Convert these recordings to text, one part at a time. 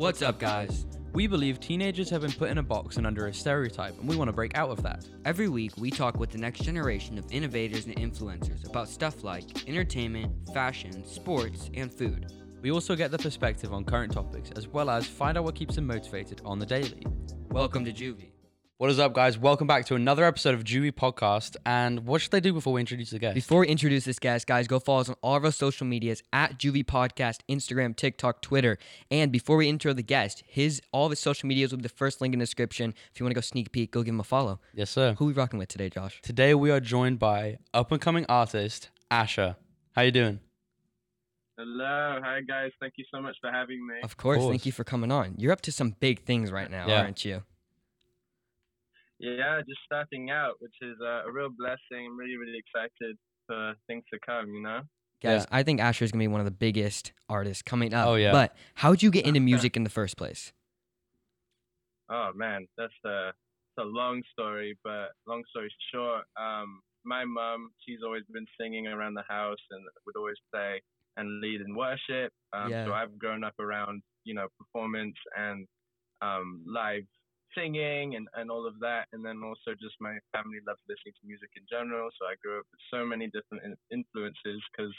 What's up, guys? We believe teenagers have been put in a box and under a stereotype, and we want to break out of that. Every week, we talk with the next generation of innovators and influencers about stuff like entertainment, fashion, sports, and food. We also get the perspective on current topics, as well as find out what keeps them motivated on the daily. Welcome to Juvie. What is up, guys? Welcome back to another episode of Juvie Podcast. And what should I do before we introduce the guest? Before we introduce this guest, guys, go follow us on all of our social medias at Juvie Podcast, Instagram, TikTok, Twitter. And before we intro the guest, his all of his social medias will be the first link in the description. If you want to go sneak peek, go give him a follow. yes, sir. Who we rocking with today, Josh? Today we are joined by up and coming artist Asher. How you doing? Hello, hi guys. Thank you so much for having me. Of course, course. thank you for coming on. You're up to some big things right now, Yeah. aren't you? Yeah, just starting out, which is uh, a real blessing. I'm really, really excited for things to come. You know. Guys, Yeah. I think Asher is gonna be one of the biggest artists coming up. Oh, yeah. But how'd you get into music in the first place? Oh man, that's a it's a long story, but long story short, um, my mum, she's always been singing around the house and would always play and lead in worship. Um, Yeah. So I've grown up around you know performance and um, live singing and, and all of that, and then also just my family loves listening to music in general. So I grew up with so many different influences because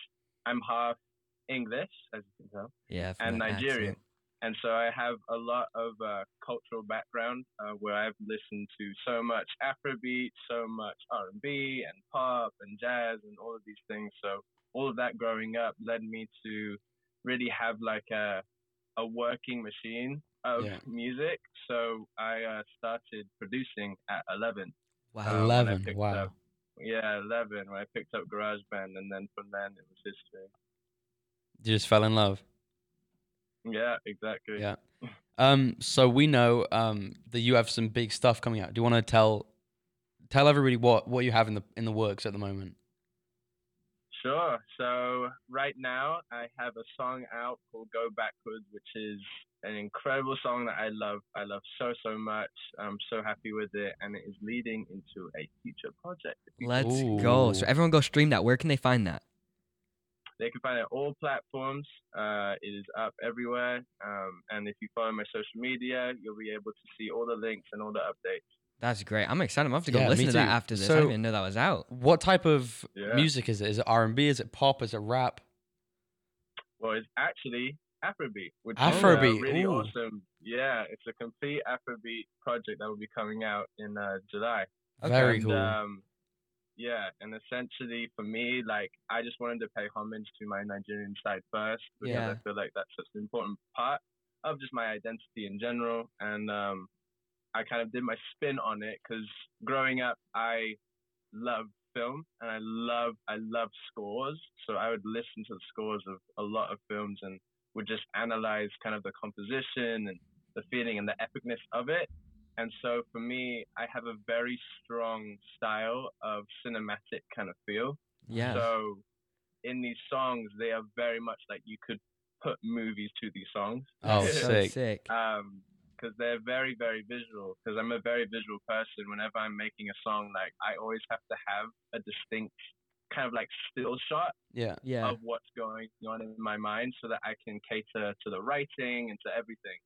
I'm half English, as you can tell Yeah, and Nigerian. accent. And so I have a lot of uh, cultural background uh, where I've listened to so much Afrobeat, so much R&B and pop and jazz and all of these things. So all of that growing up led me to really have like a a working machine of Yeah. music. So I uh, started producing at 11. Wow. Um, Eleven. picked Wow. up- Yeah, 11 when I picked up GarageBand, and then from then it was history. You just fell in love. Yeah, exactly. Yeah. Um. So we know um that you have some big stuff coming out. Do you want to tell tell everybody what what you have in the in the works at the moment? Sure. So right now I have a song out called Go Backwards, which is an incredible song that I love. I love so so much. I'm so happy with it, and it is leading into a future project. Let's go. So everyone go stream that. Where can they find that? They can find it on all platforms. Uh, it is up everywhere. Um, and if you follow my social media, you'll be able to see all the links and all the updates. That's great. I'm excited. I'm gonna have to go Yeah, listen to that after this. I didn't even know that was out. What type of Yeah. music is it? Is it R and B? Is it pop? Is it rap? Well, it's actually Afrobeat, which Afrobeat, is uh, really ooh. awesome. Yeah, it's a complete Afrobeat project that will be coming out in uh, July. Okay. Very and, cool. Um, yeah, and essentially for me, like I just wanted to pay homage to my Nigerian side first because Yeah. I feel like that's such an important part of just my identity in general. And um, I kind of did my spin on it because growing up, I love film and I love I love scores. So I would listen to the scores of a lot of films and would just analyze kind of the composition and the feeling and the epicness of it. And so for me, I have a very strong style of cinematic kind of feel. Yeah. So in these songs, they are very much like you could put movies to these songs. Oh, sick. sick. Um, because they're very, very visual. Because I'm a very visual person. Whenever I'm making a song, like I always have to have a distinct kind of like still shot Yeah. Yeah. of what's going on in my mind, so that I can cater to the writing and to everything.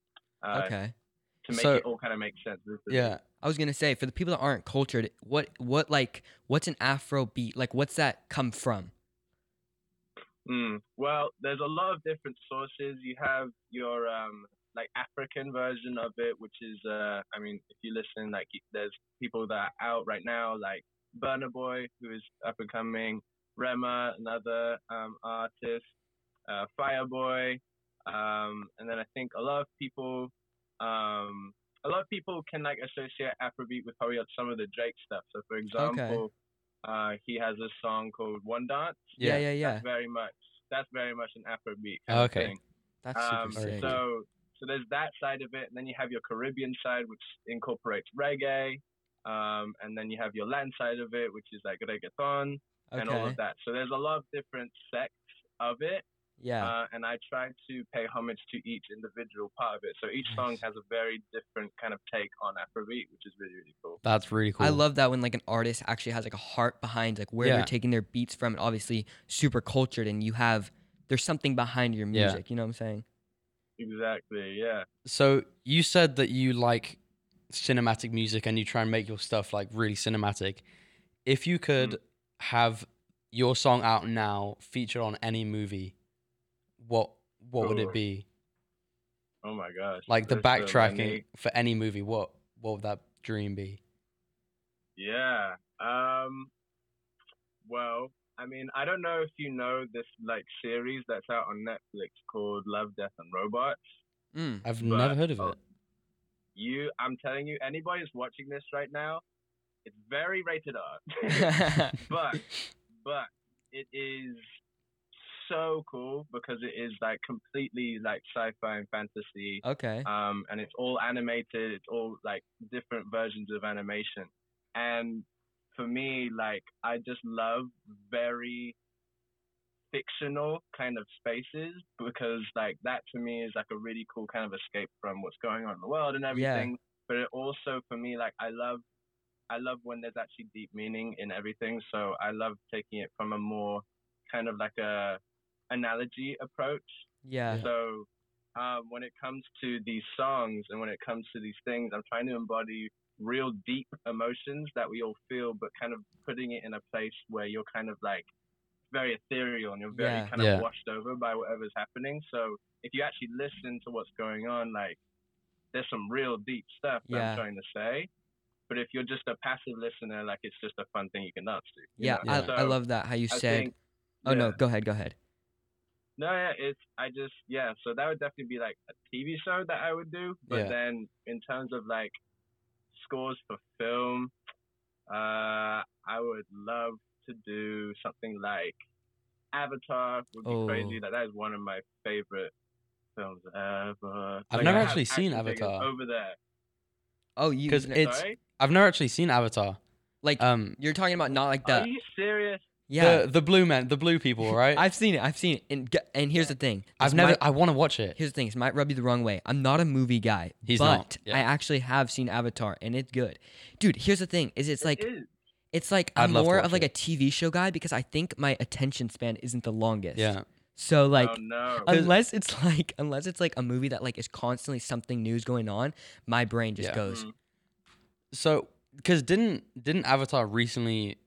Uh, okay. To make So- it all kind of make sense. Yeah. I was gonna say for the people that aren't cultured, what what like what's an Afro beat? Like what's that come from? Mm. Well, there's a lot of different sources. You have your um, like African version of it, which is, uh, I mean, if you listen, like there's people that are out right now, like Burna Boy, who is up and coming, Rema, another um, artist, uh, Fireboy, um, and then I think a lot of people, um, a lot of people can like associate Afrobeat with probably some of the Drake stuff. So, for example, uh, he has a song called One Dance Yeah, Yeah. yeah, yeah. that's very much that's very much an Afrobeat kind Okay. of thing. That's super Um, sick. so so there's that side of it, and then you have your Caribbean side, which incorporates reggae, um, and then you have your Latin side of it, which is like reggaeton and all of that. So there's a lot of different sects of it, Yeah. uh, and I try to pay homage to each individual part of it. So each song has a very different kind of take on Afrobeat, which is really really cool. That's really cool. I love that when like an artist actually has like a heart behind like where Yeah. they're taking their beats from and obviously super cultured and you have there's something behind your Yeah. music, you know what I'm saying? exactly. Yeah. So you said that you like cinematic music and you try and make your stuff like really cinematic. If you could Mm. have your song out now featured on any movie, what what would it be? Oh my gosh. Like the there's so backtracking many. for any movie, what what would that dream be? Yeah. Um. Well, I mean, I don't know if you know this like series that's out on Netflix called Love, Death, and Robots. Mm. I've But- never heard of oh, it. You, I'm telling you, anybody who's watching this right now, it's very rated R. but but it is so cool because it is like completely like sci-fi and fantasy okay. um and it's all animated it's all like different versions of animation and for me like i just love very fictional kind of spaces because like that to me is like a really cool kind of escape from what's going on in the world and Yeah. everything but it also for me like i love i love when there's actually deep meaning in everything so i love taking it from a more kind of like a analogy approach Yeah. so um, when it comes to these songs and when it comes to these things, I'm trying to embody real deep emotions that we all feel, but kind of putting it in a place where you're kind of like very ethereal and you're very Yeah. kind Yeah. of washed over by whatever's happening. So if you actually listen to what's going on, like there's some real deep stuff that Yeah. I'm trying to say. But if you're just a passive listener, like it's just a fun thing you can dance to. you Yeah? I, Yeah. I love that how you I said. think- oh no, go ahead, go ahead. No, yeah, it's I just yeah. So that would definitely be like a TV show that I would do. But Yeah. then in terms of like scores for film, uh, I would love to do something like Avatar. Would be Oh. crazy. Like that is one of my favorite films ever. I've Like, never I have actually seen Avatar. over there. Oh, you 'Cause n- It's- Sorry, I've never actually seen Avatar. like Um, you're talking about not like that. are you serious? yeah. the the blue man, the blue people, right? I've seen it. I've seen it. And and here's the thing. I've never. might- I want to watch it. here's the thing. It might rub you the wrong way. I'm not a movie guy, He's but not, yeah. I actually have seen Avatar, and it's good, dude. Here's the thing: is it's It like is. It's like I'd I'm love to more watch of like it. a TV show guy because I think my attention span isn't the longest. Yeah. So like. oh no. Unless it's like, unless it's like a movie that like is constantly something new's going on, my brain just Yeah. goes. Mm. So, because didn't didn't Avatar recently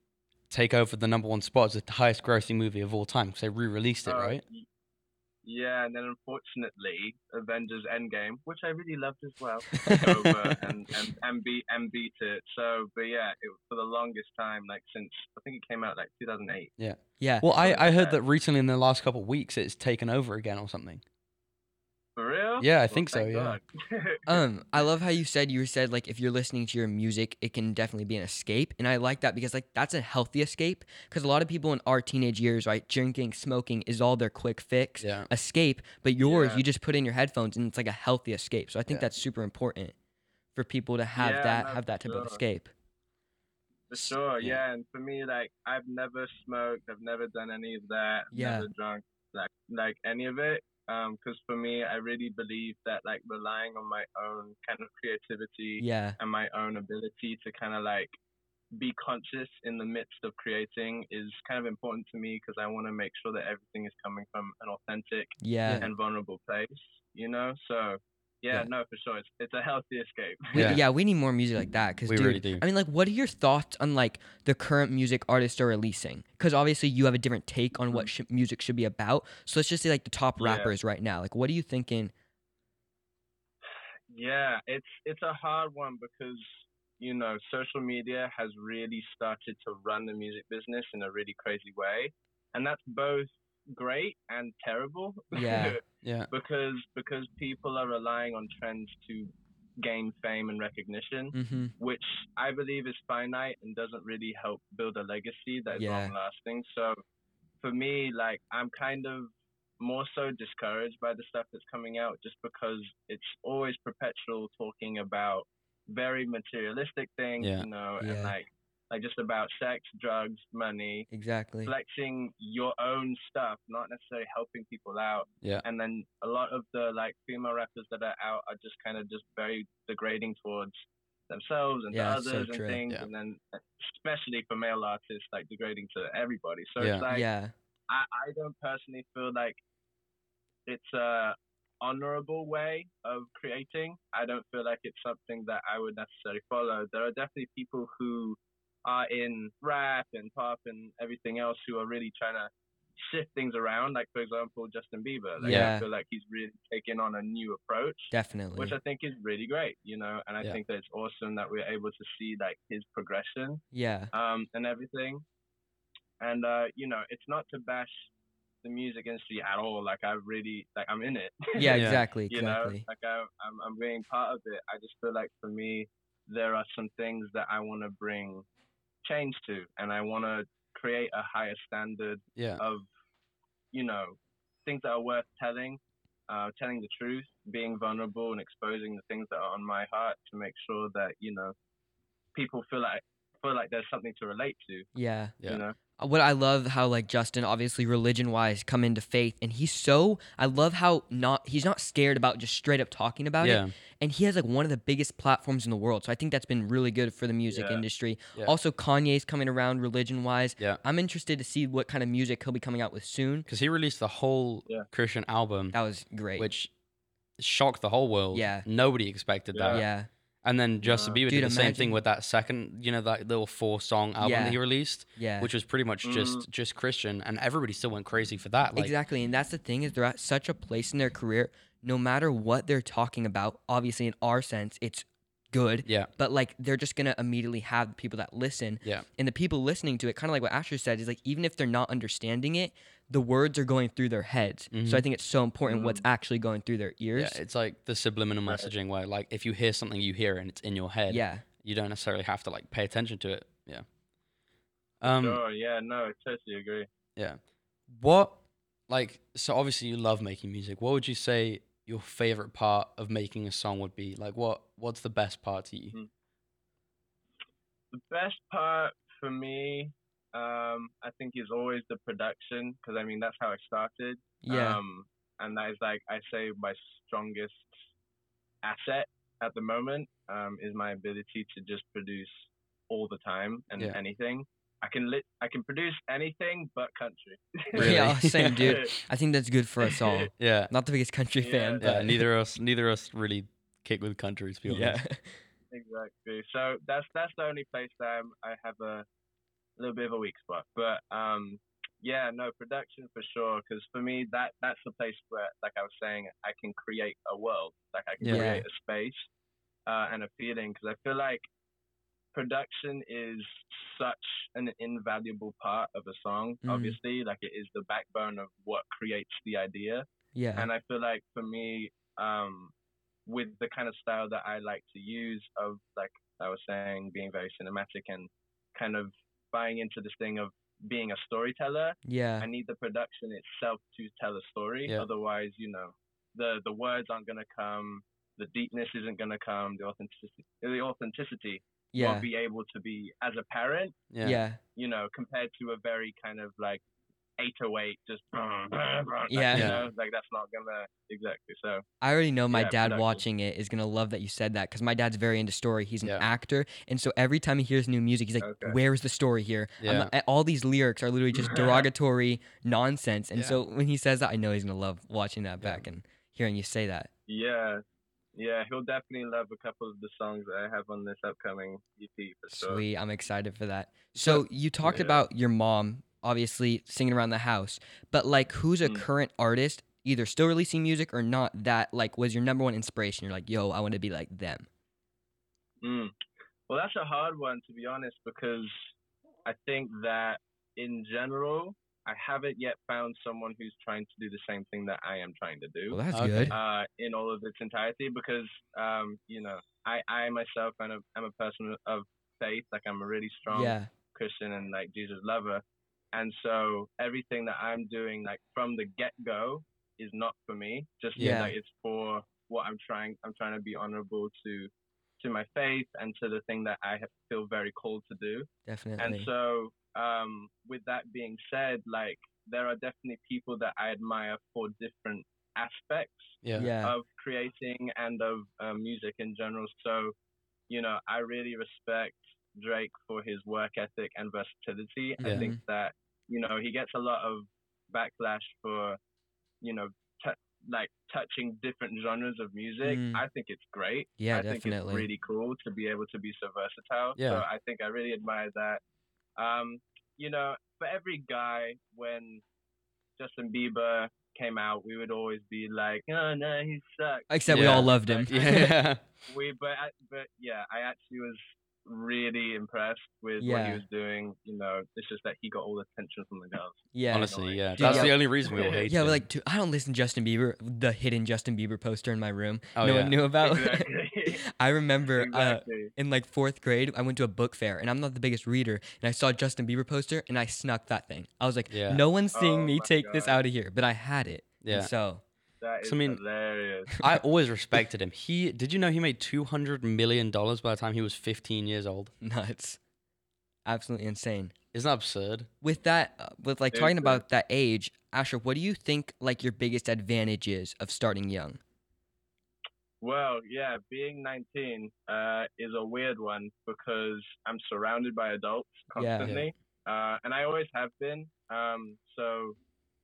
take over the number one spot as the highest grossing movie of all time? Because they re-released it, Uh, right? y- Yeah, and then unfortunately, Avengers Endgame, which I really loved as well, over and, and, and beat and beat it. So, but yeah, it, was for the longest time, like since I think it came out like 2008. Yeah. Yeah. Well, I, I heard that recently in the last couple of weeks it's taken over again or something. For real? Yeah, I Well, think so, thank yeah. Um, I love how you said you said like if you're listening to your music, it can definitely be an escape, and I like that because like that's a healthy escape. Because a lot of people in our teenage years, right, drinking, smoking is all their quick fix, Yeah. escape. But yours, Yeah. you just put in your headphones, and it's like a healthy escape. So I think Yeah. that's super important for people to have Yeah, that have that for type of escape. For sure, Yeah. yeah. And for me, like I've never smoked, I've never done any of that, Yeah. never drunk, like like any of it. Um, because for me, I really believe that like relying on my own kind of creativity Yeah, and my own ability to kind of like be conscious in the midst of creating is kind of important to me because I want to make sure that everything is coming from an authentic. Yeah. and vulnerable place, you know. So yeah, Yeah. no, for sure, it's it's a healthy escape. We, Yeah. yeah. we need more music like that because We dude, really do. I mean, like, what are your thoughts on like the current music artists are releasing? Because obviously you have a different take on what sh- music should be about. So let's just say like the top Mm-hmm. Yeah. rappers right now. Like, what are you thinking? Yeah, it's it's a hard one because you know social media has really started to run the music business in a really crazy way, and that's both great and terrible. Yeah. Yeah. because because people are relying on trends to gain fame and recognition, Mm-hmm. which I believe is finite and doesn't really help build a legacy that is Yeah. long lasting. So for me, like I'm kind of more so discouraged by the stuff that's coming out just because it's always perpetual talking about very materialistic things, Yeah. you know, Yeah. and like like just about sex, drugs, money, Exactly. flexing your own stuff, not necessarily helping people out. Yeah. And then a lot of the like female rappers that are out are just kind of just very degrading towards themselves and Yeah, to so others and true. things. Yeah. And then especially for male artists, like degrading to everybody. So Yeah. it's like yeah. I, I don't personally feel like it's a honorable way of creating. I don't feel like it's something that I would necessarily follow. There are definitely people who are in rap and pop and everything else who are really trying to shift things around. Like for example, Justin Bieber. Like, Yeah. I feel like he's really taking on a new approach Definitely. which I think is really great, you know, and I Yeah. think that it's awesome that we're able to see like his progression yeah. um, and everything. And uh, you know, it's not to bash the music industry at all. Like I really like I'm in it. Yeah, Yeah. exactly. you know, Exactly. like I, I'm I'm being part of it. I just feel like for me, there are some things that I want to bring change to, and I want to create a higher standard Yeah. of, you know, things that are worth telling, uh, telling the truth, being vulnerable, and exposing the things that are on my heart to make sure that you know, people feel like feel like there's something to relate to. Yeah. Yeah. You know, what I love how like Justin obviously religion wise come into faith and he's so I love how not he's not scared about just straight up talking about Yeah. it and he has like one of the biggest platforms in the world so I think that's been really good for the music Yeah. industry. Yeah. Also Kanye's coming around religion wise. Yeah. I'm interested to see what kind of music he'll be coming out with soon. Because he released the whole Yeah. Christian album, That was great. which shocked the whole world. Yeah. Nobody expected Yeah. that. yeah. And then Justin Yeah. Bieber Dude, did the same thing with that second, you know, that little four song album Yeah. that he released, Yeah. which was pretty much mm-hmm. just just Christian, and everybody still went crazy for that. Like, exactly. And that's the thing is they're at such a place in their career no matter what they're talking about, obviously in our sense it's good. Yeah. But like they're just gonna immediately have the people that listen. Yeah. And the people listening to it, kind of like what Asher said, is like even if they're not understanding it, the words are going through their heads. Mhm. So I think it's so important what's Mhm. actually going through their ears. Yeah, ears. it's like the subliminal messaging where, like, if you hear something, you hear it and it's in your head. Yeah. You don't necessarily have to like pay attention to it. Yeah. Um. sure, yeah, no, I totally agree. Yeah. What, like, so obviously you love making music. What would you say your favorite part of making a song would be? Like, what what's the best part to you? Mhm. The best part for me, um, I think, is always the production because I mean that's how I started. Yeah. Um, and that is like I say my strongest asset at the moment um, is my ability to just produce all the time and Yeah. anything. I can lit I can produce anything but country. Really? Yeah, same dude. I think that's good for us all. Yeah. Not the biggest country Yeah. fan, Yeah. Neither of us, neither of us really kick with country. To yeah. Exactly. So that's that's the only place that I'm, I have a little bit of a weak spot. But um, yeah, no production for sure. Because for me, that that's the place where, like I was saying, I can create a world. Like I can Yeah. create a space uh, and a feeling. Because I feel like production is such an invaluable part of a song. Mhm. Obviously, like it is the backbone of what creates the idea. Yeah. And I feel like for me, um, with the kind of style that I like to use of like I was saying, being very cinematic and kind of buying into this thing of being a storyteller, Yeah. I need the production itself to tell a story. Yeah. Otherwise, you know, the the words aren't gonna come, the deepness isn't gonna come, the authenticity the authenticity Yeah. won't be able to be as apparent, Yeah. Yeah. you know, compared to a very kind of like 808 just like, Yeah. you Yeah. know, like that's not gonna exactly so I already know my Yeah, dad production. watching it is gonna love that you said that because my dad's very into story. He's an Yeah. actor, and so every time he hears new music, he's like, Okay. "Where's the story here?" I'm Yeah. like- all these lyrics are literally just derogatory nonsense, and Yeah. so when he says that, I know he's gonna love watching that Yeah. back and hearing you say that. Yeah. Yeah, he'll definitely love a couple of the songs that I have on this upcoming EP for sure. Sweet, I'm excited for that. So you talked Yeah. about your mom, obviously singing around the house, but like, who's a Mm. current artist, either still releasing music or not, that like was your number one inspiration? You're like, "Yo, I want to be like them." Mm. Well, that's a hard one to be honest because I think that in general, I haven't yet found someone who's trying to do the same thing that I am trying to do. Well, that's Okay. good. uh, in all of its entirety because um, you know I, I myself am a, I'm a person of faith like I'm a really strong Yeah. Christian and like Jesus lover and so everything that I'm doing like from the get go is not for me just Yeah. like it's for what I'm trying I'm trying to be honorable to to my faith and to the thing that I feel very called to do Definitely. and so, um, with that being said, like there are definitely people that I admire for different aspects Yeah. yeah. of creating and of um, music in general. So, you know, I really respect Drake for his work ethic and versatility. Yeah. I think that you know he gets a lot of backlash for, you know, t- like touching different genres of music, Mm. I think it's great. Yeah, I think definitely. it's really cool to be able to be so versatile. Yeah. So I think I really admire that. Um, you know, for every guy, when Justin Bieber came out, we would always be like, "Oh no, he sucks." Except we all loved him. Yeah. We, but, but yeah, I actually was really impressed with what he was doing. You know, it's just that he got all the attention from the girls. yeah. Honestly, annoying. yeah. Dude, That's yeah. the only reason we all hate Yeah, him. but like, dude, I don't listen to Justin Bieber. The hidden Justin Bieber poster in my room. Oh, no yeah. one knew about. Exactly. I remember uh, in like fourth grade, I went to a book fair, and I'm not the biggest reader, and I saw a Justin Bieber poster, and I snuck that thing. I was like, Yeah. no one's seeing Oh me my take this out of here, but I had it. And yeah. so that is I mean, hilarious. I always respected him. He did you know he made two hundred million dollars by the time he was fifteen years old? nuts, absolutely insane. Isn't that absurd? With that, uh, with like It talking about that age, Asher, what do you think like your biggest advantage is of starting young? Well, yeah, being 19 uh, is a weird one because I'm surrounded by adults Yeah. Yeah. constantly, uh, and I always have been. Um, so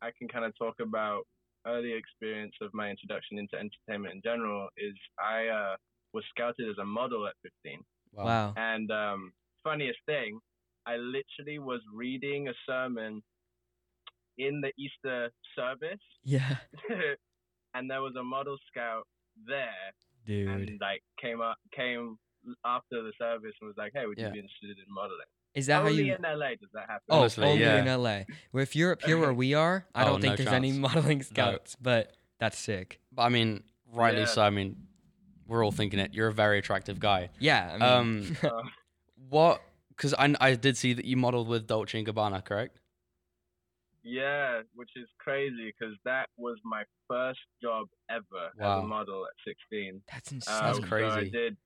I can kind of talk about early experience of my introduction into entertainment in general. Is I uh, was scouted as a model at 15, Wow. and um, funniest thing, I literally was reading a sermon in the Easter service, Yeah, and there was a model scout there dude. and like came up came after the service and was like, "Hey, would Yeah. you be interested in modeling?" Is that Only how you? Only in LA does that happen. Oh, Honestly, only yeah. in LA. Where if you're up here where we are, I Oh, don't think no there's any modeling scouts, but that's sick. But I mean, rightly Yeah. so. I mean, we're all thinking it. You're a very attractive guy. Yeah. I mean, Um, Uh, What? Because I, I did see that you modeled with Dolce and Gabbana, correct? yeah, which is crazy because that was my first job ever as a model at 16. that's insane. That's Um, so crazy. I did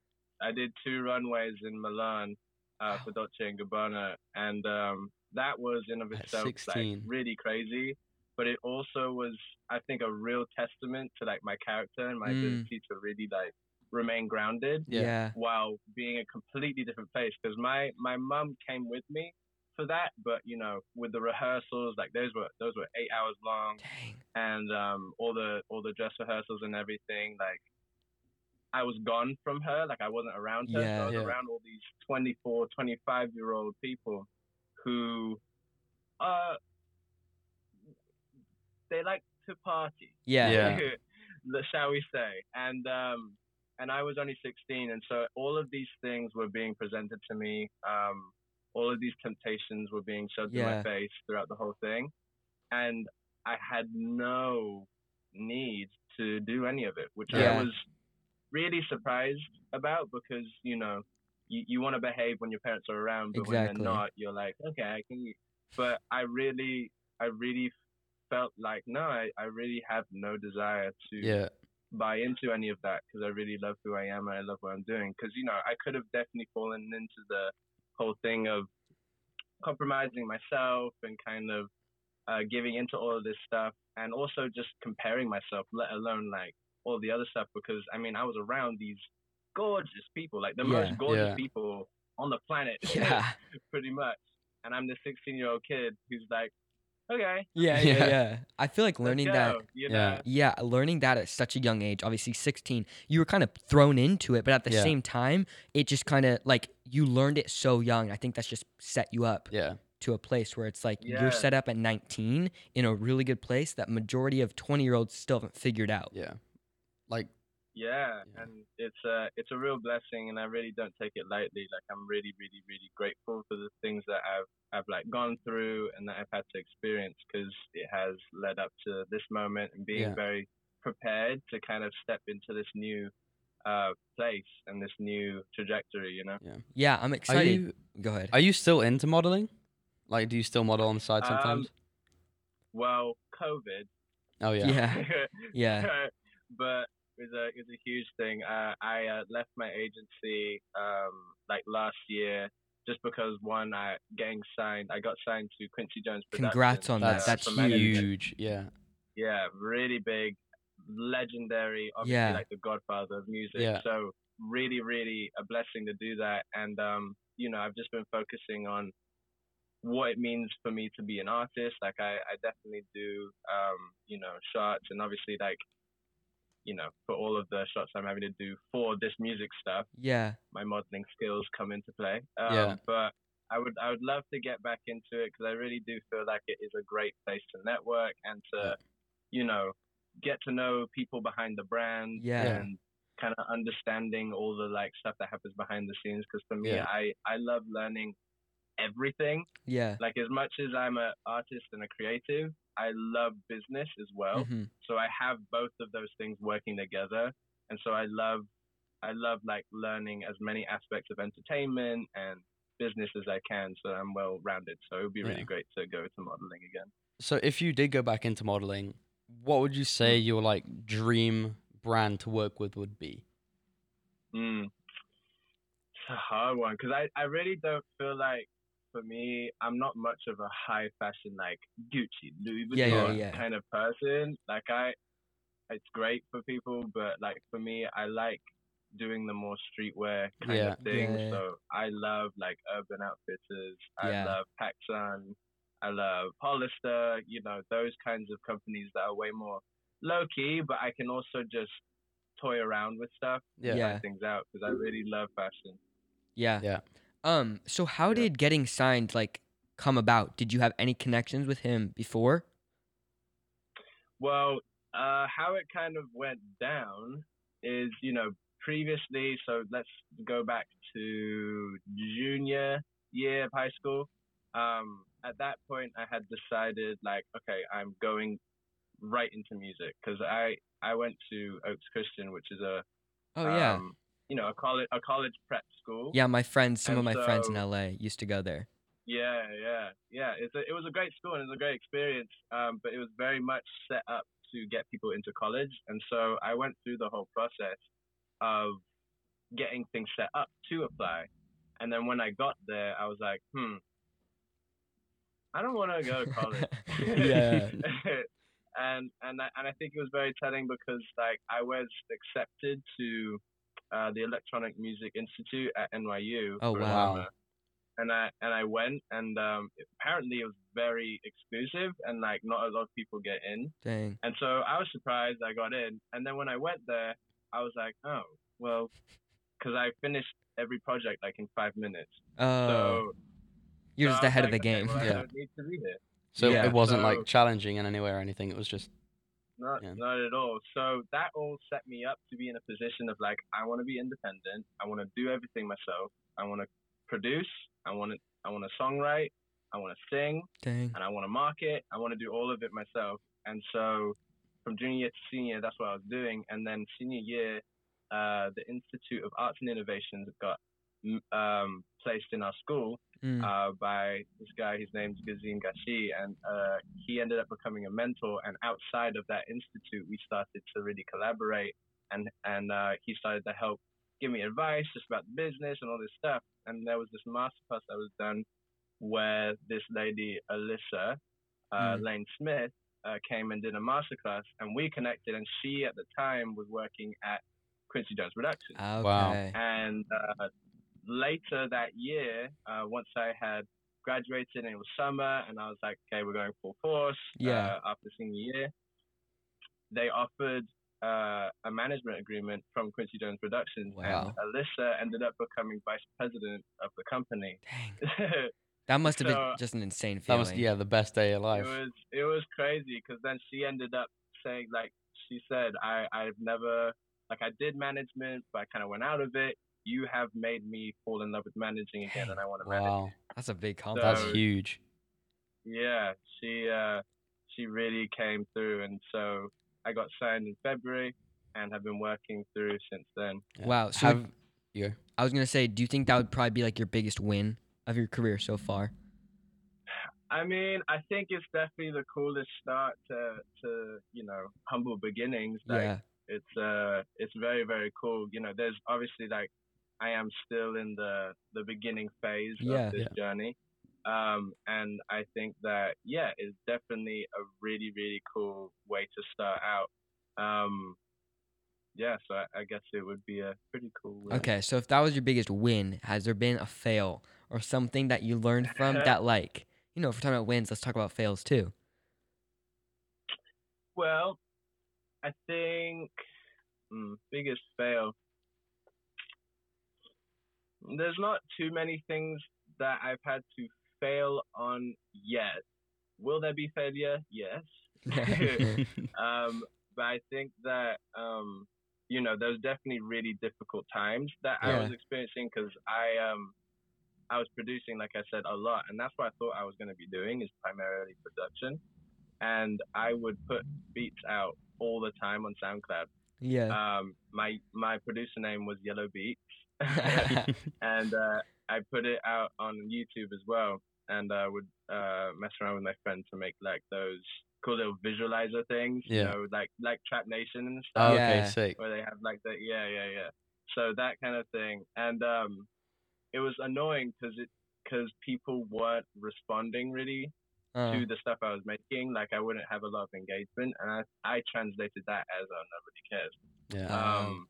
I did two runways in Milan uh, for Dolce and Gabbana, and um, that was in of At itself like really crazy. But it also was, I think, a real testament to like my character and my Mm. ability to really like remain grounded Yeah. yeah. while being a completely different place. Because my my mum came with me for that, but you know, with the rehearsals, like those were those were eight hours long Dang. and um, all the all the dress rehearsals and everything. Like, I was gone from her. Like, I wasn't around her. Yeah. so I was Yeah. around all these 24, 25 year old people who, uh, they like to party. Yeah. Yeah. shall we say? And um, and I was only 16, and so all of these things were being presented to me. Um, all of these temptations were being shoved in my face throughout the whole thing, and I had no need to do any of it, which Yeah. I was really surprised about because you know you, you want to behave when your parents are around, but when they're not, you're like, okay, I can. But I really, I really felt like no, I, I really have no desire to Yeah. buy into any of that because I really love who I am and I love what I'm doing. Because you know, I could have definitely fallen into the whole thing of compromising myself and kind of uh, giving into all of this stuff, and also just comparing myself, let alone like all the other stuff. Because I mean, I was around these gorgeous people, like the Yeah. most gorgeous Yeah. people on the planet, Yeah. pretty much. And I'm this 16 year old kid who's like, okay, Yeah. Yeah. Yeah. Yeah. I feel like learning go, that. you Yeah. know? Yeah, learning that at such a young age, obviously 16, you were kind of thrown into it, but at the Yeah. same time, it just kind of like you learned it so young. I think that's just set you up Yeah. to a place where it's like Yeah. you're set up at 19 in a really good place that majority of 20 year olds still haven't figured out. Yeah. Like, Yeah, Yeah. and it's a it's a real blessing, and I really don't take it lightly. Like I'm really, really, really grateful for the things that I've I've like gone through and that I've had to experience because it has led up to this moment and being Yeah. very prepared to kind of step into this new uh, place and this new trajectory. You know. Yeah, yeah I'm are excited. you Go ahead. are you still into modeling? Like, do you still model on the side Um, sometimes? Well, COVID. oh yeah. yeah. Yeah. but it was a it was a huge thing. Uh, I uh, left my agency um, like last year just because one, I getting signed. I got signed to Quincy Jones. Congrats on that. That's, That's huge. Yeah. Yeah, really big, legendary. Obviously, Yeah. like the Godfather of music. Yeah. So really, really a blessing to do that. And um, you know, I've just been focusing on what it means for me to be an artist. Like I, I definitely do, um, you know, shots and obviously like you know, for all of the shots I'm having to do for this music stuff, Yeah. my modeling skills come into play. Um, Yeah. But I would I would love to get back into it because I really do feel like it is a great place to network and to, Yeah. you know, get to know people behind the brand Yeah. and kind of understanding all the like stuff that happens behind the scenes. Because for me, Yeah. I I love learning everything. Yeah. Like as much as I'm an artist and a creative, I love business as well. hmm So I have both of those things working together, and so I love, I love like learning as many aspects of entertainment and business as I can, so I'm well rounded. So it would be really Yeah. great to go to modeling again. So if you did go back into modeling, what would you say Hmm. your like dream brand to work with would be? Mm. It's a hard one because I, I really don't feel like for me I'm not much of a high fashion like Gucci, Louis Vuitton Yeah, yeah, yeah. kind of person. Like I, it's great for people, but like for me, I like doing the more streetwear kind Yeah. of thing. Yeah, yeah. So I love like Urban Outfitters. I Yeah. love PacSun. I love Hollister. You know those kinds of companies that are way more low key, but I can also just toy around with stuff Yeah. Yeah. try things out because I really love fashion. Yeah. Yeah. Um. So how Yeah. did getting signed like come about? Did you have any connections with him before? Well, uh, how it kind of went down is, you know, previously, so let's go back to junior year of high school. Um, at that point, I had decided, like, okay, I'm going right into music because I, I went to Oaks Christian, which is a, Oh yeah. um, you know, a college, a college prep school. yeah. My friends, some of and my friends in LA used to go there. Yeah, yeah, yeah. It's a, it was a great school and it was a great experience, um, but it was very much set up to get people into college. And so I went through the whole process of getting things set up to apply. And then when I got there, I was like, hmm, I don't want to go to college. Yeah. and and I, and I think it was very telling because like I was accepted to uh, the Electronic Music Institute at NYU. Oh, wow. summer. And I and I went and um, apparently it was very exclusive and like not a lot of people get in. Dang. And so I was surprised I got in. And then when I went there, I was like, oh well, because I finished every project like in five minutes. Oh, so you're so just I was ahead of like, the okay, game. well, I Yeah. don't need to be here. So Yeah. it wasn't So- like challenging in any way or anything. It was just Not, Yeah. not at all. So that all set me up to be in a position of like, I want to be independent. I want to do everything myself. I want to produce. I want to, I want to songwrite. I want to sing, Dang. and I want to market. I want to do all of it myself. And so, from junior year to senior, that's what I was doing. And then senior year, uh, the Institute of Arts and Innovations got um, placed in our school Mm. uh, by this guy. His name's Gazim Gashi, and uh, he ended up becoming a mentor. And outside of that institute, we started to really collaborate, and and uh, he started to help give me advice just about the business and all this stuff. And there was this masterclass that was done where this lady Alyssa uh, Mm. Lane Smith uh, came and did a masterclass, and we connected. And she at the time was working at Quincy Jones Productions. Okay. Wow. And uh, later that year, uh, once I had graduated and it was summer, and I was like, okay, we're going full force. Yeah. Uh, after senior year, they offered uh, a management agreement from Quincy Jones Productions, Wow. and Alyssa ended up becoming vice president of the company. Dang. That must have So- been just an insane feeling. that feeling. was yeah the best day of life. it life. was it was crazy because then she ended up saying like she said I I've never like I did management but I kind of went out of it. You have made me fall in love with managing again, and I want to manage. Wow, That's a big So- compliment. that's huge. Yeah, she uh she really came through, and so I got signed in February and have been working through since then. Yeah. Wow, so Have you? I was gonna say, do you think that would probably be like your biggest win of your career so far? I mean, I think it's definitely the coolest start to to you know humble beginnings. Like, yeah. it's uh it's very very cool you know there's obviously like i am still in the the beginning phase Yeah. of this journey um and i think that yeah it's definitely a really really cool way to start out um yeah so i, I guess it would be a pretty cool win. Okay, so if that was your biggest win, has there been a fail or something that you learned from that, like, you know, if we're talking about wins, let's talk about fails too. well i think mm, biggest fail. There's not too many things that I've had to fail on yet. Will there be failure? Yes. um, but I think that um, you know there's definitely really difficult times that I was experiencing because I um I was producing like I said a lot, and that's what I thought I was going to be doing is primarily production, and I would put beats out all the time on SoundCloud. Yeah. Um, my my producer name was Yellow Beats, and uh, I put it out on YouTube as well, and I would uh, mess around with my friends to make like those cool little visualizer things, you Yeah. know, like like Trap Nation and Oh, stuff, okay, Yeah. sick. where they have like the yeah yeah yeah, so that kind of thing, and um, it was annoying because it because people weren't responding really Uh, to the stuff I was making, like I wouldn't have a lot of engagement, and I I translated that as oh nobody cares. Yeah. Um, Um,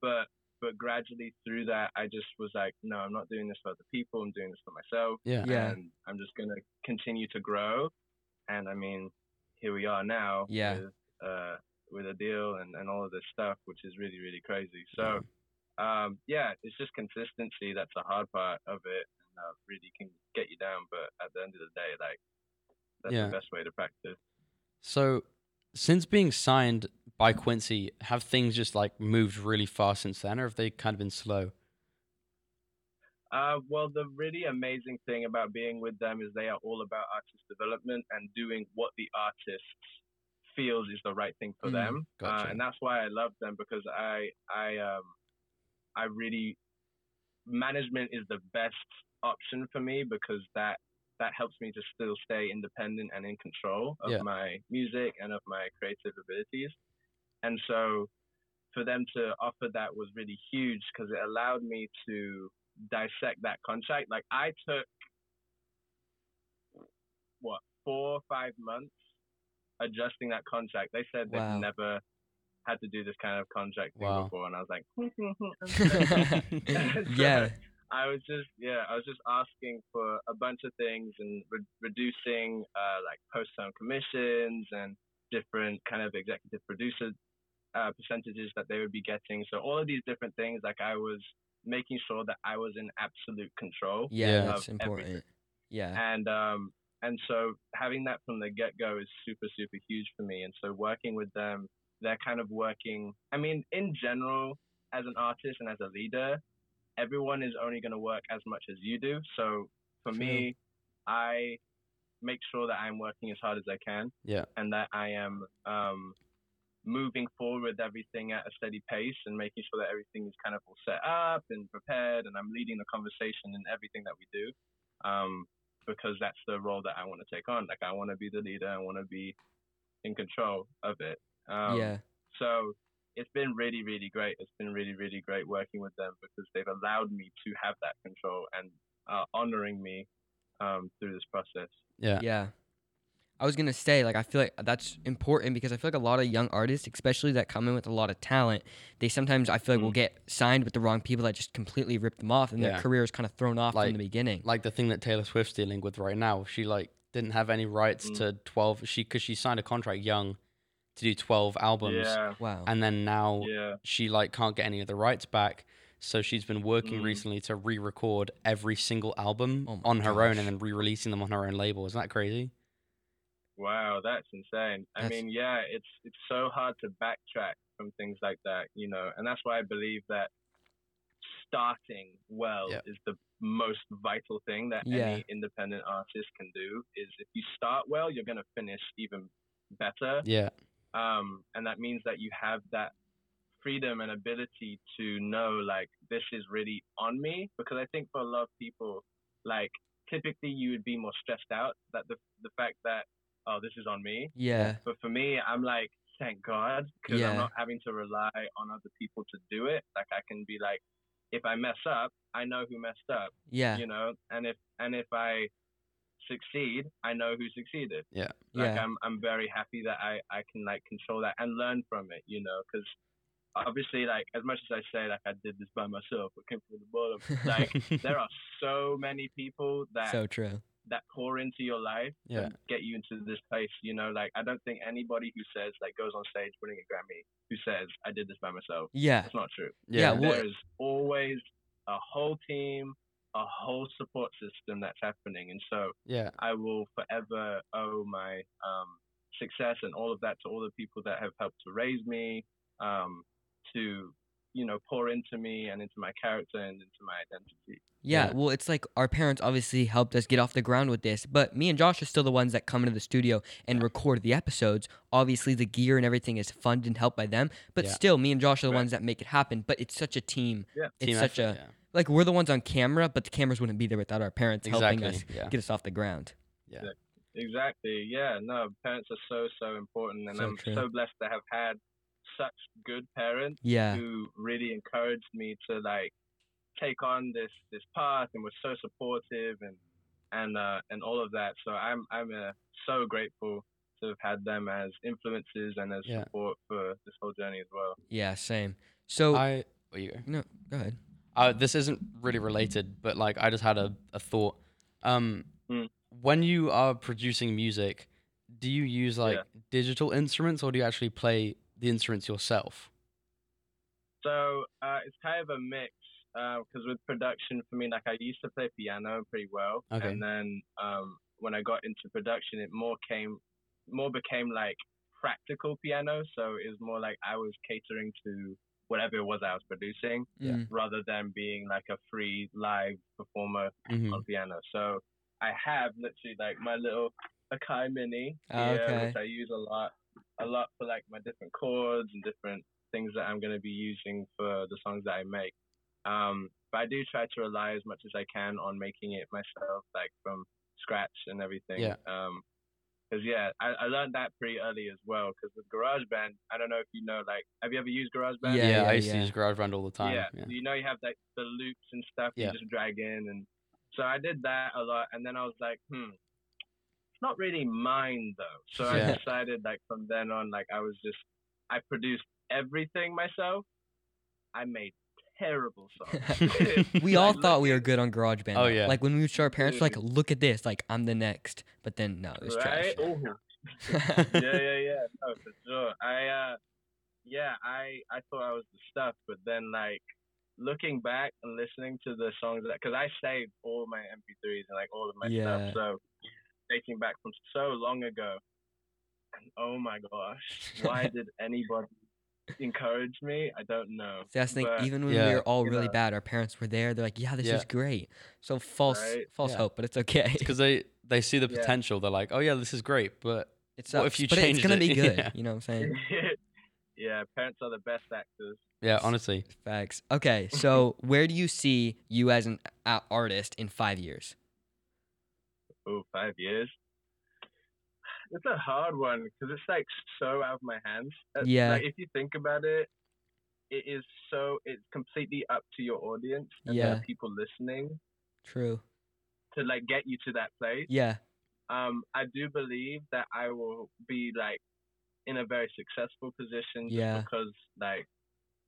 but but gradually through that, I just was like, no, I'm not doing this for other people. I'm doing this for myself, yeah. Yeah. and I'm just gonna continue to grow. And I mean, here we are now Yeah. with uh with a deal and and all of this stuff, which is really really crazy. So um yeah, it's just consistency that's the hard part of it, and uh, really can get you down. But at the end of the day, like that's Yeah. the best way to practice. So, since being signed by Quincy, have things just like moved really fast since then, or have they kind of been slow? Uh, well, the really amazing thing about being with them is they are all about artist development and doing what the artist feels is the right thing for Mm, them. Uh, and that's why I love them because I, I, um, I really, management is the best option for me because that that helps me to still stay independent and in control of Yeah. my music and of my creative abilities. And so for them to offer that was really huge because it allowed me to dissect that contract. Like I took what four or five months adjusting that contract. They said Wow. they've never had to do this kind of contract thing Wow. before, and I was like, yeah. I was just yeah, I was just asking for a bunch of things and re- reducing uh, like post term commissions and different kind of executive producer uh, percentages that they would be getting. So all of these different things, like I was making sure that I was in absolute control. Yeah, Yeah. that's important. everything. Yeah. And um and so having that from the get go is super super huge for me. And so working with them, they're kind of working. I mean, in general, as an artist and as a leader, everyone is only going to work as much as you do. So for me, I make sure that I'm working as hard as I can Yeah. and that I am um, moving forward with everything at a steady pace and making sure that everything is kind of all set up and prepared and I'm leading the conversation in everything that we do um, because that's the role that I want to take on. Like I want to be the leader. I want to be in control of it. Um, yeah. so it's been really, really great. It's been really, really great working with them because they've allowed me to have that control and uh, honoring me um, through this process. Yeah. Yeah. I was gonna say, like, I feel like that's important because I feel like a lot of young artists, especially that come in with a lot of talent, they sometimes I feel like will Mm. get signed with the wrong people that just completely rip them off, and Yeah. their career is kind of thrown off Like- from the beginning. Like the thing that Taylor Swift's dealing with right now. She like didn't have any rights Mm. to twelve. She because she signed a contract young to do twelve albums, Yeah, wow. and then now yeah, she like can't get any of the rights back. So she's been working Mm. recently to re-record every single album Oh on her own and then re-releasing them on her own label. Isn't that crazy? wow, that's insane. I mean, yeah, it's it's so hard to backtrack from things like that, you know, and that's why I believe that starting well Yeah. is the most vital thing that Yeah. any independent artist can do. Is if you start well, you're gonna finish even better. Yeah. Um, and that means that you have that freedom and ability to know like this is really on me because i think for a lot of people like typically you would be more stressed out that the the fact that oh this is on me yeah. but for me i'm like thank god because Yeah. i'm not having to rely on other people to do it like i can be like if i mess up i know who messed up Yeah. you know and if and if i succeed i know who succeeded Yeah. like Yeah. I'm I'm very happy that I I can like control that and learn from it, you know, because obviously like as much as I say like I did this by myself, I came from the bottom. Like there are so many people that So true. that pour into your life Yeah. and get you into this place. You know, like I don't think anybody who says like goes on stage winning a Grammy who says I did this by myself. Yeah. it's not true. Yeah, well- there is always a whole team, a whole support system that's happening, and so Yeah. I will forever owe my um, success and all of that to all the people that have helped to raise me, um, to you know pour into me and into my character and into my identity. Yeah, Yeah. well, it's like our parents obviously helped us get off the ground with this, but me and Josh are still the ones that come into the studio and record the episodes. Obviously, the gear and everything is funded and helped by them, but Yeah. still, me and Josh are the Right. ones that make it happen. But it's such a team. Yeah. It's Team such effort, a yeah. Like we're the ones on camera, but the cameras wouldn't be there without our parents helping us yeah. get us off the ground. Yeah. Exactly. Yeah. No, parents are so so important, and So I'm true. so blessed to have had such good parents Yeah, who really encouraged me to like take on this this path and were so supportive and and uh, and all of that. So I'm I'm uh, so grateful to have had them as influences and as Yeah. support for this whole journey as well. yeah, same. So I. You no, go ahead. Uh, this isn't really related, but like I just had a, a thought. Um, Mm. when you are producing music, do you use like Yeah. digital instruments or do you actually play the instruments yourself? So uh, it's kind of a mix because with production for me, like I used to play piano pretty well, Okay. and then um, when I got into production, it more came, more became like practical piano. So it was more like I was catering to whatever it was I was producing, Yeah. Mm, rather than being like a free live performer Mhm. on piano. So I have literally like my little Akai Mini, Ah, here, okay. which I use a lot, a lot for like my different chords and different things that I'm going to be using for the songs that I make. Um, but I do try to rely as much as I can on making it myself, like from scratch and everything. Yeah. Um, Cause yeah, I, I learned that pretty early as well. Cause with GarageBand, I don't know if you know, like, have you ever used GarageBand? Yeah, Yeah, yeah, I used yeah. to use GarageBand all the time. Yeah. Yeah. So you know you have like the loops and stuff Yeah. you just drag in and so I did that a lot and then I was like, hmm, it's not really mine though. So I decided like from then on, like I was just I produced everything myself. I made terrible songs. we all Like, thought we were good on GarageBand. Oh, yeah. Like when we would show our parents, we're like, look at this, like I'm the next. But then no, it was right? trash. Ooh. yeah, yeah, yeah. No, for sure. I uh yeah, I I thought I was the stuff, but then like looking back and listening to the songs that because I saved all my MP3s and like all of my Yeah. stuff. So taking back from so long ago, and oh my gosh, why did anybody encourage me? I don't know. See, that's the thing. But, Even when we Yeah. were all really know. bad, our parents were there. They're like, "Yeah, this Yeah. is great." So false, Right? false Yeah. hope, but it's okay. Because they they see the Yeah. potential. They're like, oh yeah, this is great, but It What if sucks, you but it's gonna it? be good. Yeah. You know what I'm saying? yeah, parents are the best actors. yeah, honestly, Facts. Okay, so where do you see you as an artist in five years? Oh, five years. It's a hard one because it's like so out of my hands. Uh, Yeah. Like if you think about it, it is so it's completely up to your audience and Yeah. the people listening True. to like get you to that place. Yeah. Um, I do believe that I will be like in a very successful position Yeah. because like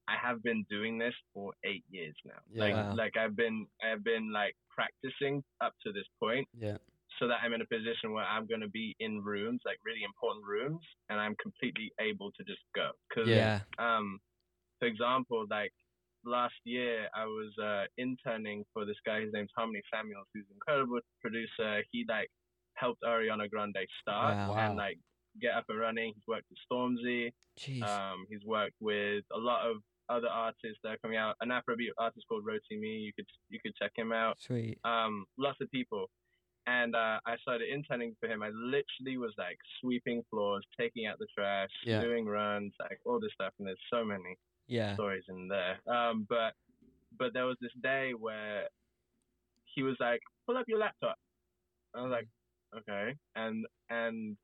I have been doing this for eight years now. Yeah. Like Wow. like I've been I've been like practicing up to this point yeah, so that I'm in a position where I'm going to be in rooms, like really important rooms, and I'm completely able to just go. Because, Yeah. um, for example, like last year, I was uh, interning for this guy. His name's Harmony Samuels, who's an incredible producer. He like helped Ariana Grande start Wow. and like get up and running. He's worked with Stormzy. Jeez. Um, he's worked with a lot of other artists that are coming out. An Afrobeat artist called Rotimi. You could you could check him out Sweet. um, lots of people. And uh, I started interning for him. I literally was like sweeping floors, taking out the trash, Yeah. doing runs, like all this stuff. And there's so many Yeah. stories in there. Um, but but there was this day where he was like, "Pull up your laptop." I was like, "Okay," and and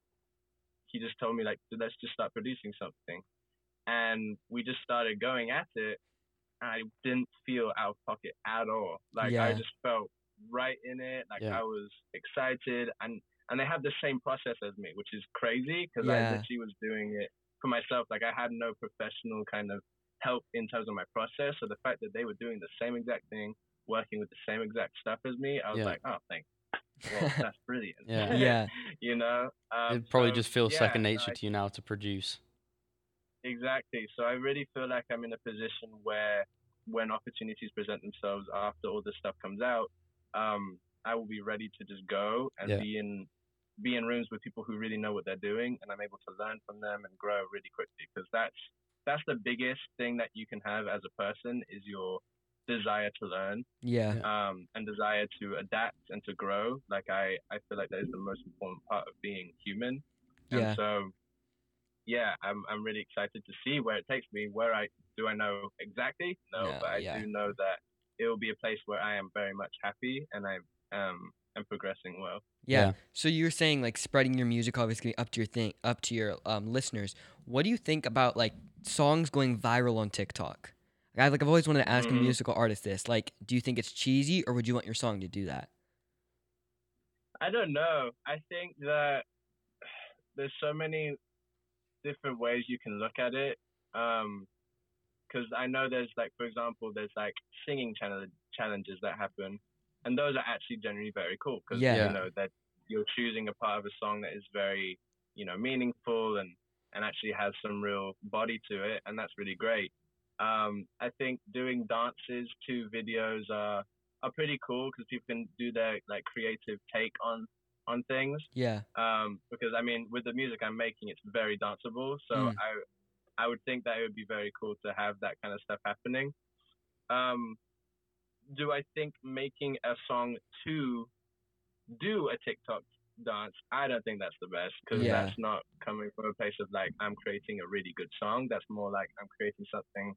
he just told me like, "Let's just start producing something," and we just started going at it. And I didn't feel out of pocket at all. Like I just felt right in it. Like Yeah. I was excited, and and they have the same process as me, which is crazy because Yeah. I literally was doing it for myself. Like I had no professional kind of help in terms of my process. So the fact that they were doing the same exact thing, working with the same exact stuff as me, I was Yeah. like, oh, thank, well, that's brilliant. Yeah. Yeah. you know, um, it probably so, just feels second nature I- to you now to produce. Exactly. So I really feel like I'm in a position where when opportunities present themselves after all this stuff comes out, um, I will be ready to just go and Yeah. be in be in rooms with people who really know what they're doing and I'm able to learn from them and grow really quickly because that's that's the biggest thing that you can have as a person is your desire to learn Yeah. um, and desire to adapt and to grow. Like I, I feel like that is the most important part of being human. And Yeah. so, yeah, I'm I'm really excited to see where it takes me. Where I do I know exactly? No, No, but I yeah. do know that it will be a place where I am very much happy and I um am progressing well. Yeah. Yeah. So you're saying like spreading your music obviously up to your thing up to your um, listeners. What do you think about like songs going viral on TikTok? I like I've always wanted to ask a Mhm. musical artist this. Like, do you think it's cheesy or would you want your song to do that? I don't know. I think that there's so many different ways you can look at it. Um, because I know there's like, for example, there's like singing channel challenges that happen, and those are actually generally very cool because Yeah. you know that you're choosing a part of a song that is very, you know, meaningful and and actually has some real body to it, and that's really great. Um, I think doing dances to videos are are pretty cool because people can do their like creative take on on things. Yeah. Um, because I mean, with the music I'm making, it's very danceable. So Mm. I I would think that it would be very cool to have that kind of stuff happening. Um, do I think making a song to do a TikTok dance? I don't think that's the best because Yeah. that's not coming from a place of like I'm creating a really good song. That's more like I'm creating something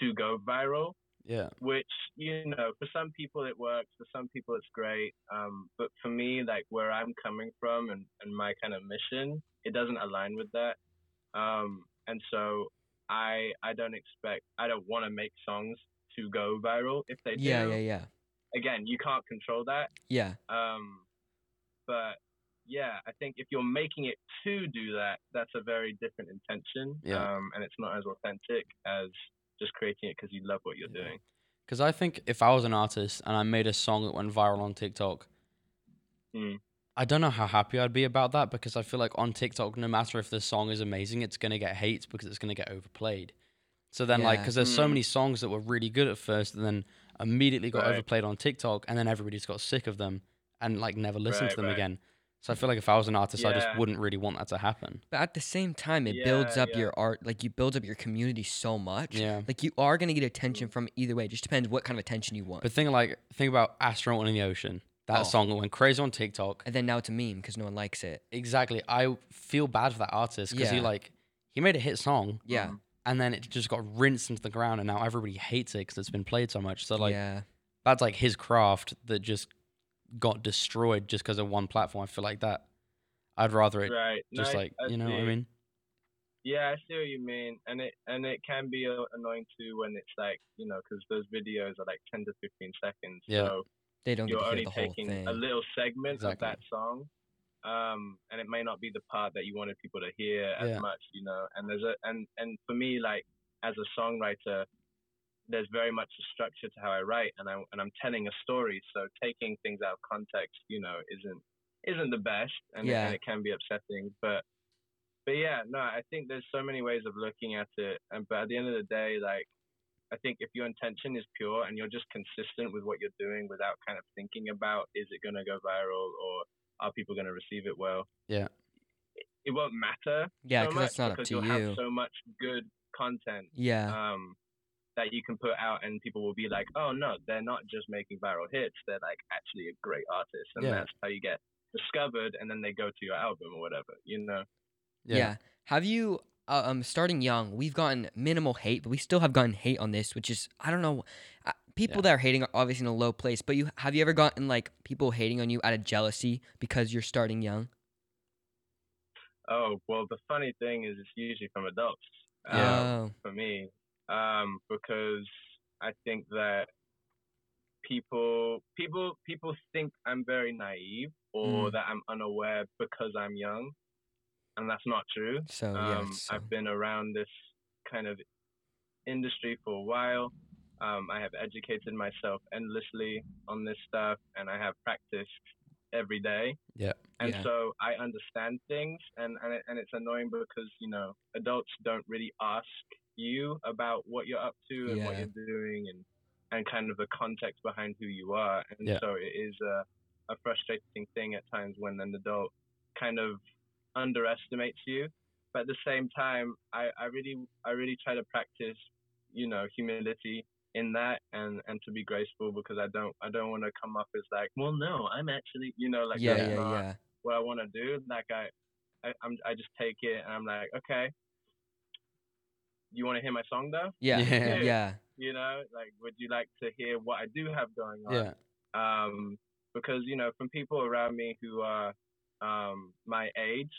to go viral Yeah. which you know for some people it works for some people it's great um, but for me like where i'm coming from and, and my kind of mission it doesn't align with that um, and so i i don't expect i don't want to make songs to go viral if they do Yeah, yeah, yeah. again you can't control that Yeah. um, but yeah i think if you're making it to do that that's a very different intention Yeah. um, and it's not as authentic as just creating it because you love what you're Yeah. doing Because I think if I was an artist and I made a song that went viral on TikTok, Mm. I don't know how happy I'd be about that because I feel like on TikTok, no matter if the song is amazing, it's gonna get hate because it's gonna get overplayed. So then, like, because there's so Mm. many songs that were really good at first, and then immediately got Right. overplayed on TikTok, and then everybody just got sick of them and like never listened to them right. again. So I feel like if I was an artist, I just wouldn't really want that to happen. But at the same time, it builds up yeah. your art, like you build up your community so much. Yeah. Like you are gonna get attention from either way. It just depends what kind of attention you want. But think like think about astronaut in the ocean. That Oh. song went crazy on TikTok. and then now it's a meme because no one likes it. Exactly. I feel bad for that artist because he Yeah. like he made a hit song Yeah. Mhm. and then it just got rinsed into the ground and now everybody hates it because it's been played so much. So like yeah. that's like his craft that just got destroyed just because of one platform. I feel like that. I'd rather it right. Just I- like I you know what I see. mean. Yeah, I see what you mean, and it and it can be uh, annoying too when it's like you know because those videos are like ten to fifteen seconds, Yeah. so They don't get you're to hear only the whole taking thing. a little segment Exactly. of that song, um, and it may not be the part that you wanted people to hear as Yeah. much, you know. And there's a and and for me, like as a songwriter, there's very much a structure to how I write, and I and I'm telling a story, so taking things out of context, you know, isn't isn't the best, and, it, and it can be upsetting, but. But yeah, no, I think there's so many ways of looking at it, and but at the end of the day, like I think if your intention is pure and you're just consistent with what you're doing without kind of thinking about is it going to go viral or are people going to receive it well, Yeah. it, it won't matter. yeah, so because much that's not up because to you'll you. have so much good content yeah. um, that you can put out, and people will be like, "Oh no, they're not just making viral hits; they're like actually a great artist," and Yeah. that's how you get discovered, and then they go to your album or whatever, you know. yeah. Have you uh, um starting young? We've gotten minimal hate, but we still have gotten hate on this, which is I don't know. Uh, people Yeah. that are hating are obviously in a low place, but you have you ever gotten like people hating on you out of jealousy because you're starting young? Oh well, the funny thing is, it's usually from adults. Yeah. Um, Oh. for me, um, because I think that people, people, people think I'm very naive or Mm. that I'm unaware because I'm young, and that's not true. So yeah. Um, so- I've been around this kind of industry for a while. Um, I have educated myself endlessly on this stuff, and I have practiced every day. Yeah. And Yeah. so I understand things, and and, it, and it's annoying because you know adults don't really ask you about what you're up to and what you're doing, and and kind of the context behind who you are. And Yeah. so it is a a frustrating thing at times when an adult kind of underestimates you. But at the same time, I, I really I really try to practice, you know, humility in that and and to be graceful because I don't I don't want to come up as like, well, no, I'm actually, you know, like yeah, that's yeah, not yeah. what I want to do. Like I, I I'm I just take it and I'm like, okay, you want to hear my song though? Yeah, Yeah. yeah, You know, like, would you like to hear what I do have going on? Yeah. um, because you know from people around me who are um, my age,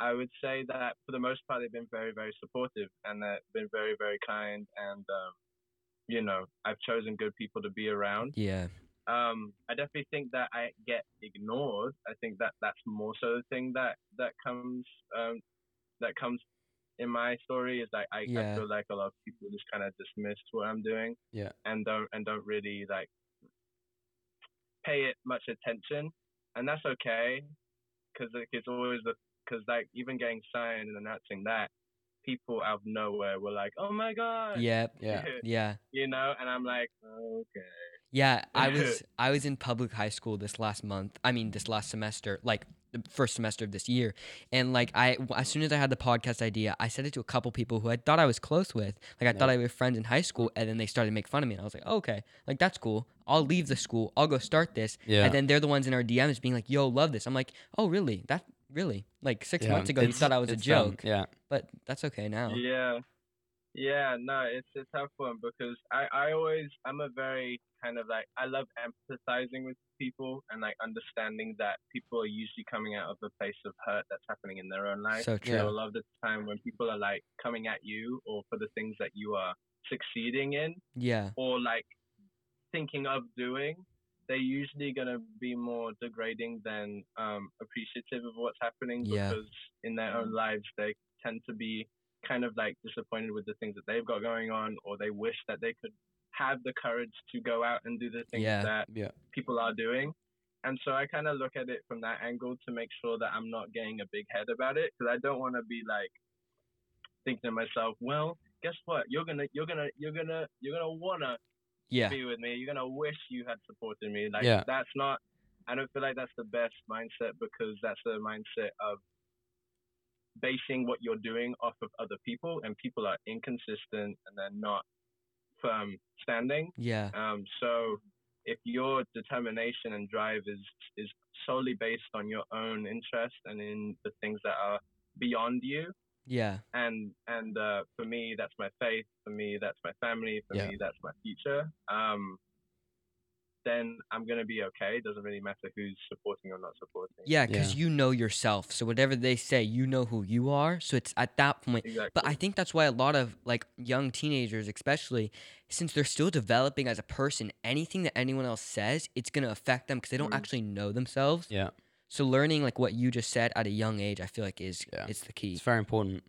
I would say that for the most part they've been very very supportive and they've been very very kind and um, you know I've chosen good people to be around. yeah, Um, I definitely think that I get ignored. I think that that's more so the thing that that comes um, that comes in my story is like I, Yeah. I feel like a lot of people just kind of dismiss what I'm doing Yeah. and don't and don't really like pay it much attention, and that's okay, because like, it's always the because like even getting signed and announcing that people out of nowhere were like, oh my god, yep, Yeah. yeah. you know, and I'm like, okay, Yeah, I was I was in public high school this last month. I mean, this last semester, like the first semester of this year. And like I as soon as I had the podcast idea, I said it to a couple people who I thought I was close with. Like I thought I was friends in high school and then they started to make fun of me and I was like, oh, "Okay, like that's cool. I'll leave the school. I'll go start this." Yeah. And then they're the ones in our DMs being like, "Yo, love this." I'm like, "Oh, really? That really? Like 6 Yeah. months ago you It's- thought I was a it's them. joke." Yeah. But that's okay now. Yeah. Yeah, no, it's a tough one because I, I always I'm a very kind of like I love empathizing with people and like understanding that people are usually coming out of a place of hurt that's happening in their own life. So true. So a lot of the time when people are like coming at you or for the things that you are succeeding in Yeah. or like thinking of doing, they're usually gonna be more degrading than um, appreciative of what's happening Yeah. because in their own lives they tend to be kind of like disappointed with the things that they've got going on, or they wish that they could have the courage to go out and do the things Yeah. that Yeah. people are doing. And so I kind of look at it from that angle to make sure that I'm not getting a big head about it because I don't want to be like thinking to myself, well, guess what? You're gonna, you're gonna, you're gonna, you're gonna wanna Yeah. be with me. You're gonna wish you had supported me. Like Yeah. that's not. I don't feel like that's the best mindset because that's the mindset of basing what you're doing off of other people, and people are inconsistent and they're not firm standing. Yeah. Um, so if your determination and drive is is solely based on your own interest and in the things that are beyond you, Yeah. and and uh, for me that's my faith, for me that's my family, for Yeah. me that's my future. Um, then I'm gonna be okay. It doesn't really matter who's supporting or not supporting. Yeah, because Yeah. you know yourself. So whatever they say, you know who you are. So it's at that point. exactly. But I think that's why a lot of like young teenagers, especially since they're still developing as a person, anything that anyone else says, it's gonna affect them because they don't Mhm. actually know themselves. Yeah. So learning like what you just said at a young age, I feel like is Yeah. it's the key. It's very important.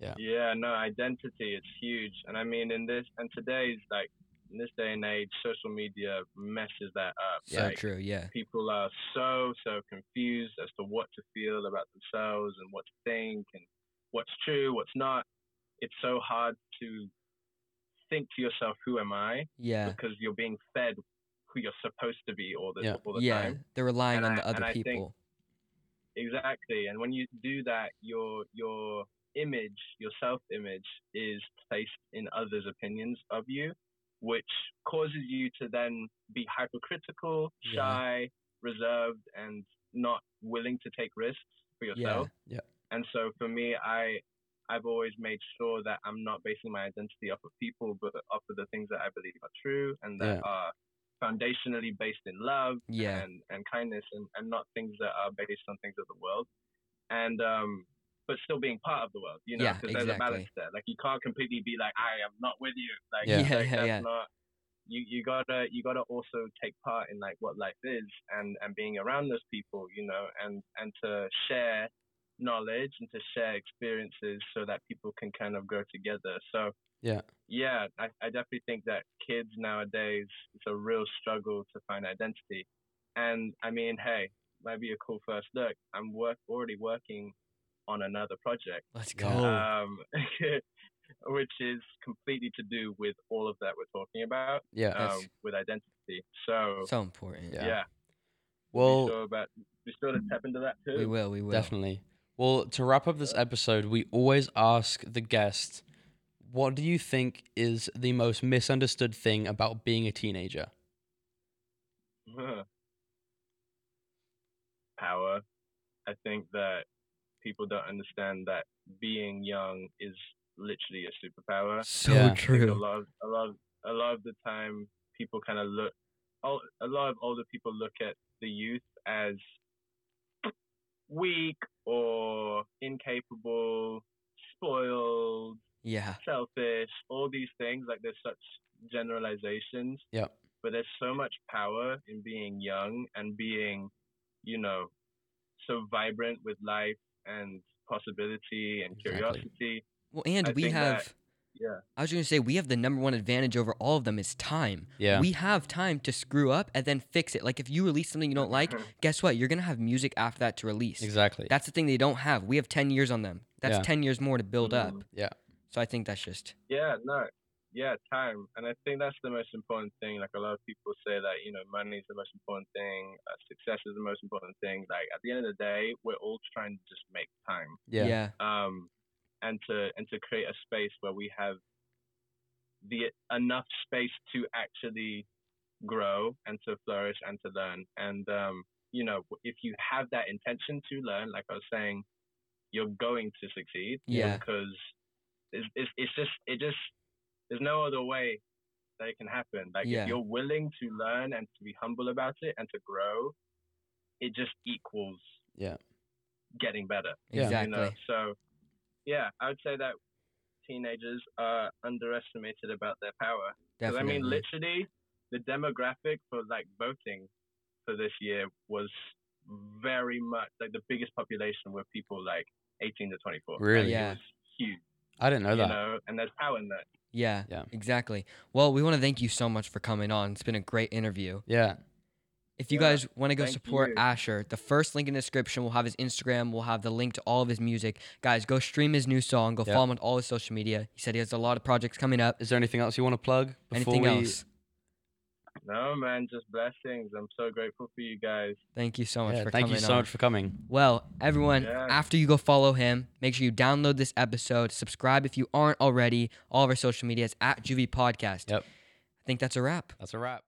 Yeah, yeah, no, identity it's huge, and I mean in this and today's like in this day and age, social media messes that up. So like, true. Yeah. people are so so confused as to what to feel about themselves and what to think and what's true, what's not. It's so hard to think to yourself, "Who am I?" Yeah. Because you're being fed who you're supposed to be all the Yeah. all the Yeah. time. They're relying And on I- the other I think- people. Exactly. And when you do that, your your image, your self image, is placed in others' opinions of you, which causes you to then be hypercritical, Yeah. shy, reserved, and not willing to take risks for yourself. Yeah. And so for me, I I've always made sure that I'm not basing my identity off of people, but off of the things that I believe are true and that Yeah. are foundationally based in love Yeah. and, and kindness and, and not things that are based on things of the world. And um but still being part of the world, you know, Yeah, because there's a balance there. Like you can't completely be like, I am not with you. Like, Yeah. Yeah, like, yeah, that's yeah. not you, you gotta you gotta also take part in like what life is and, and being around those people, you know, and, and to share knowledge and to share experiences so that people can kind of grow together. So Yeah. yeah, I, I definitely think that kids nowadays it's a real struggle to find identity. and I mean, hey, might be a cool first look. I'm work already working on another project, Let's go. um, which is completely to do with all of that we're talking about, Yeah. Um, with identity. So so important. Yeah. yeah, Well, be sure about be sure to tap into that too. We will. We will. Definitely. Well, to wrap up this episode, we always ask the guest, what do you think is the most misunderstood thing about being a teenager? Power. I think that people don't understand that being young is literally a superpower. So Yeah. I think a lot, of, a lot, of, a lot of the time, people kind of look. A lot of older people look at the youth as weak or incapable, spoiled, Yeah. selfish, all these things. Like there's such generalizations. Yep. But there's so much power in being young and being, you know, so vibrant with life and possibility and Exactly. curiosity. Well, and I we think that- have. Yeah. I was going to say we have the number one advantage over all of them is time. Yeah. We have time to screw up and then fix it. Like if you release something you don't like, guess what? You're going to have music after that to release. Exactly. That's the thing they don't have. We have 10 years on them. That's Yeah. 10 years more to build up. Mhm. Yeah. So I think that's just Yeah, no, yeah, time, and I think that's the most important thing. Like a lot of people say that you know money is the most important thing, uh, success is the most important thing. Like at the end of the day, we're all trying to just make time, yeah. yeah. um, and to and to create a space where we have the enough space to actually grow and to flourish and to learn. And um, you know, if you have that intention to learn, like I was saying, you're going to succeed. Yeah. Because it's, it's, it's just it just there's no other way that it can happen. Like Yeah. if you're willing to learn and to be humble about it and to grow, it just equals Yeah. getting better. Yeah. Exactly. You know? So yeah, I would say that teenagers are underestimated about their power. Because I mean, literally, the demographic for like voting for this year was very much like the biggest population were people like 18 to 24. Really? Yeah. Huge, I didn't know you that. know, and there's power in that. yeah. Yeah. Exactly. Well, we want to thank you so much for coming on. It's been a great interview. Yeah. If you Yeah, guys want to go support you. Asher, the first link in the description will have his Instagram. We'll have the link to all of his music. Guys, go stream his new song. Go Yeah. follow him on all his social media. He said he has a lot of projects coming up. Is there anything else you want to plug? before Anything we- else? No, man, just blessings. I'm so grateful for you guys. Thank you so much Yeah, for thank coming Thank you so on. much for coming. Well, everyone, Yeah. after you go follow him, make sure you download this episode. Subscribe if you aren't already. All of our social medias at Juvie Podcast. Yep. I think that's a wrap. That's a wrap.